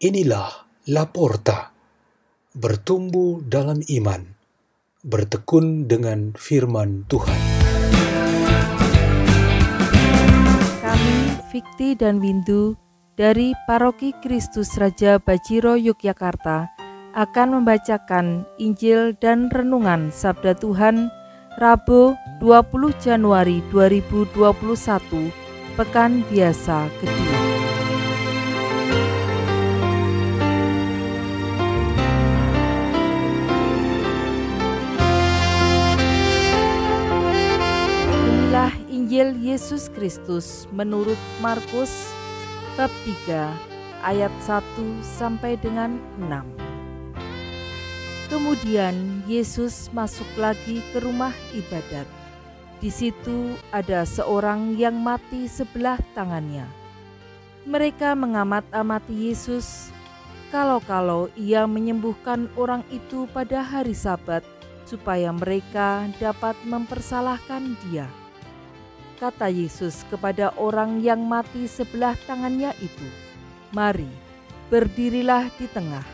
Inilah Laporta, bertumbuh dalam iman, bertekun dengan firman Tuhan. Kami, Fikti dan Windu, dari Paroki Kristus Raja Bajiro Yogyakarta, akan membacakan Injil dan Renungan Sabda Tuhan Rabu 20 Januari 2021, Pekan Biasa Kedua. Injil Yesus Kristus menurut Markus bab 3 ayat 1 sampai dengan 6. Kemudian Yesus masuk lagi ke rumah ibadat. Di situ ada seorang yang mati sebelah tangannya. Mereka mengamat-amati Yesus kalau-kalau ia menyembuhkan orang itu pada hari Sabat supaya mereka dapat mempersalahkan dia. Kata Yesus kepada orang yang mati sebelah tangannya itu, "Mari, berdirilah di tengah."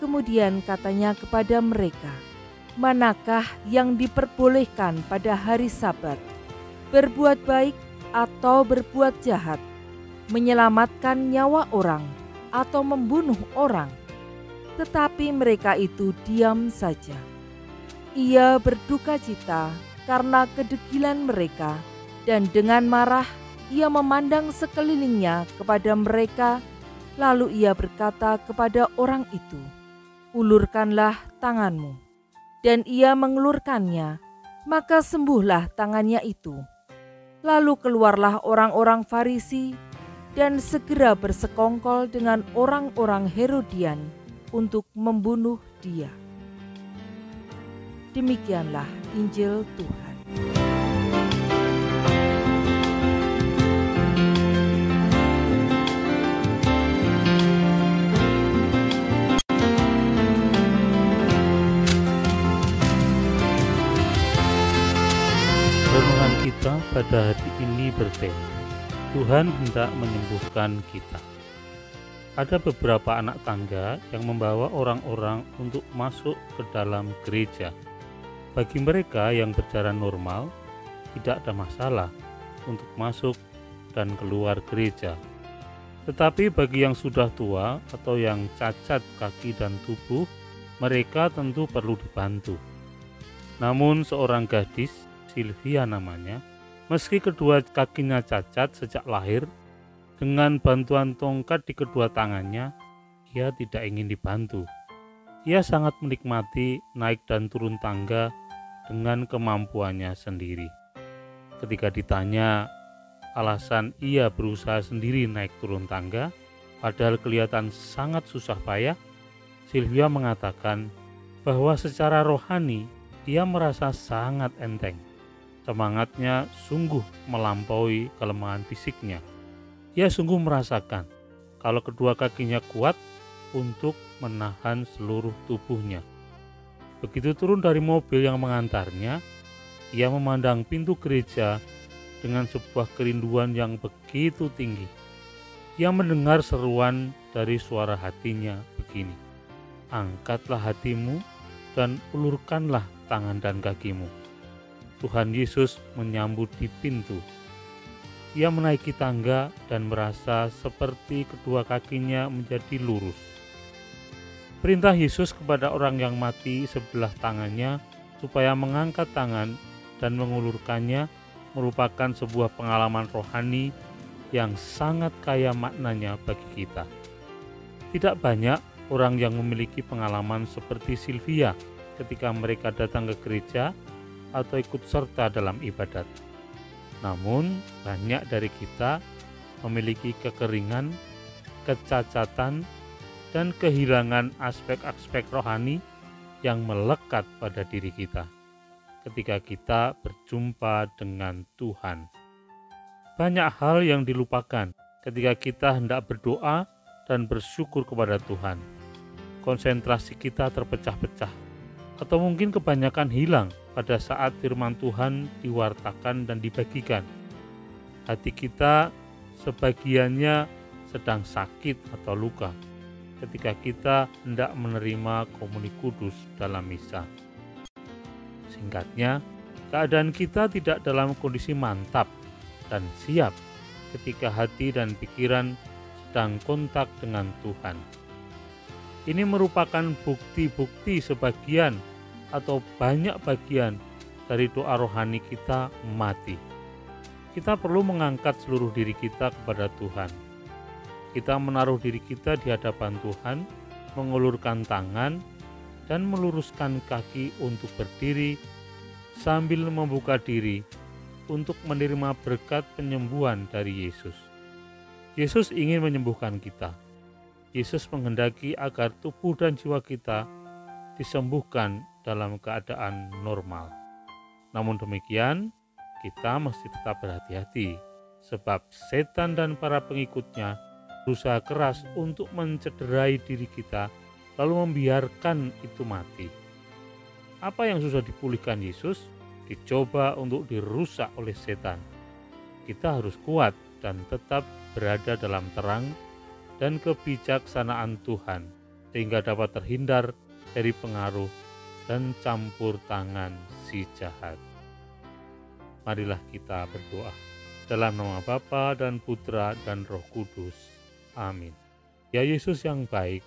Kemudian katanya kepada mereka, "Manakah yang diperbolehkan pada hari Sabat? Berbuat baik atau berbuat jahat? Menyelamatkan nyawa orang atau membunuh orang?" Tetapi mereka itu diam saja. Ia berduka cita karena kedegilan mereka, dan dengan marah ia memandang sekelilingnya kepada mereka, lalu ia berkata kepada orang itu, "Ulurkanlah tanganmu." Dan ia mengelurkannya, maka sembuhlah tangannya itu. Lalu keluarlah orang-orang Farisi dan segera bersekongkol dengan orang-orang Herodian untuk membunuh dia. Demikianlah Injil Tuhan. Kita pada hari ini bertema Tuhan hendak menyembuhkan kita. Ada beberapa anak tangga yang membawa orang-orang untuk masuk ke dalam gereja. Bagi mereka yang berjalan normal, tidak ada masalah untuk masuk dan keluar gereja. Tetapi bagi yang sudah tua atau yang cacat kaki dan tubuh, mereka tentu perlu dibantu. Namun seorang gadis, Sylvia namanya, meski kedua kakinya cacat sejak lahir, dengan bantuan tongkat di kedua tangannya, ia tidak ingin dibantu. Ia sangat menikmati naik dan turun tangga dengan kemampuannya sendiri. Ketika ditanya alasan ia berusaha sendiri naik turun tangga, padahal kelihatan sangat susah payah, Sylvia mengatakan bahwa secara rohani ia merasa sangat enteng. Semangatnya sungguh melampaui kelemahan fisiknya. Ia sungguh merasakan kalau kedua kakinya kuat untuk menahan seluruh tubuhnya. Begitu turun dari mobil yang mengantarnya, ia memandang pintu gereja dengan sebuah kerinduan yang begitu tinggi. Ia mendengar seruan dari suara hatinya begini, Angkatlah hatimu dan ulurkanlah tangan dan kakimu Tuhan Yesus menyambut di pintu. Ia menaiki tangga dan merasa seperti kedua kakinya menjadi lurus. Perintah Yesus kepada orang yang mati sebelah tangannya supaya mengangkat tangan dan mengulurkannya merupakan sebuah pengalaman rohani yang sangat kaya maknanya bagi kita. Tidak banyak orang yang memiliki pengalaman seperti Sylvia ketika mereka datang ke gereja atau ikut serta dalam ibadat. Namun, banyak dari kita memiliki kekeringan, kecacatan, dan kehilangan aspek-aspek rohani yang melekat pada diri kita ketika kita berjumpa dengan Tuhan. Banyak hal yang dilupakan ketika kita hendak berdoa dan bersyukur kepada Tuhan. Konsentrasi kita terpecah-pecah, atau mungkin kebanyakan hilang pada saat firman Tuhan diwartakan dan dibagikan. Hati kita sebagiannya sedang sakit atau luka. ketika kita hendak menerima komuni kudus dalam misa. Singkatnya, keadaan kita tidak dalam kondisi mantap dan siap ketika hati dan pikiran sedang kontak dengan Tuhan. Ini merupakan bukti-bukti sebagian atau banyak bagian dari doa rohani kita mati. Kita perlu mengangkat seluruh diri kita kepada Tuhan. Kita menaruh diri kita di hadapan Tuhan, mengulurkan tangan, dan meluruskan kaki untuk berdiri sambil membuka diri untuk menerima berkat penyembuhan dari Yesus. Yesus ingin menyembuhkan kita. Yesus menghendaki agar tubuh dan jiwa kita disembuhkan dalam keadaan normal. Namun demikian, kita mesti tetap berhati-hati, sebab setan dan para pengikutnya berusaha keras untuk mencederai diri kita, lalu membiarkan itu mati. Apa yang susah dipulihkan Yesus dicoba untuk dirusak oleh setan. Kita harus kuat dan tetap berada dalam terang dan kebijaksanaan Tuhan, sehingga dapat terhindar dari pengaruh dan campur tangan si jahat. Marilah kita berdoa. Dalam nama Bapa dan Putra dan Roh Kudus. Amin. Ya Yesus yang baik,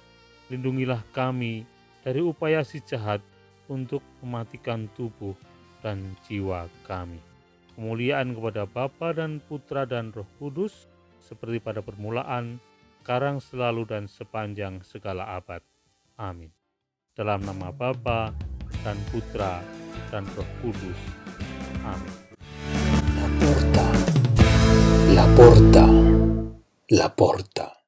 lindungilah kami dari upaya si jahat untuk mematikan tubuh dan jiwa kami. Kemuliaan kepada Bapa dan Putra dan Roh Kudus, seperti pada permulaan, sekarang selalu dan sepanjang segala abad. Amin. Dalam nama Bapa dan Putra dan Roh Kudus. Amin. La porta, la porta, la porta.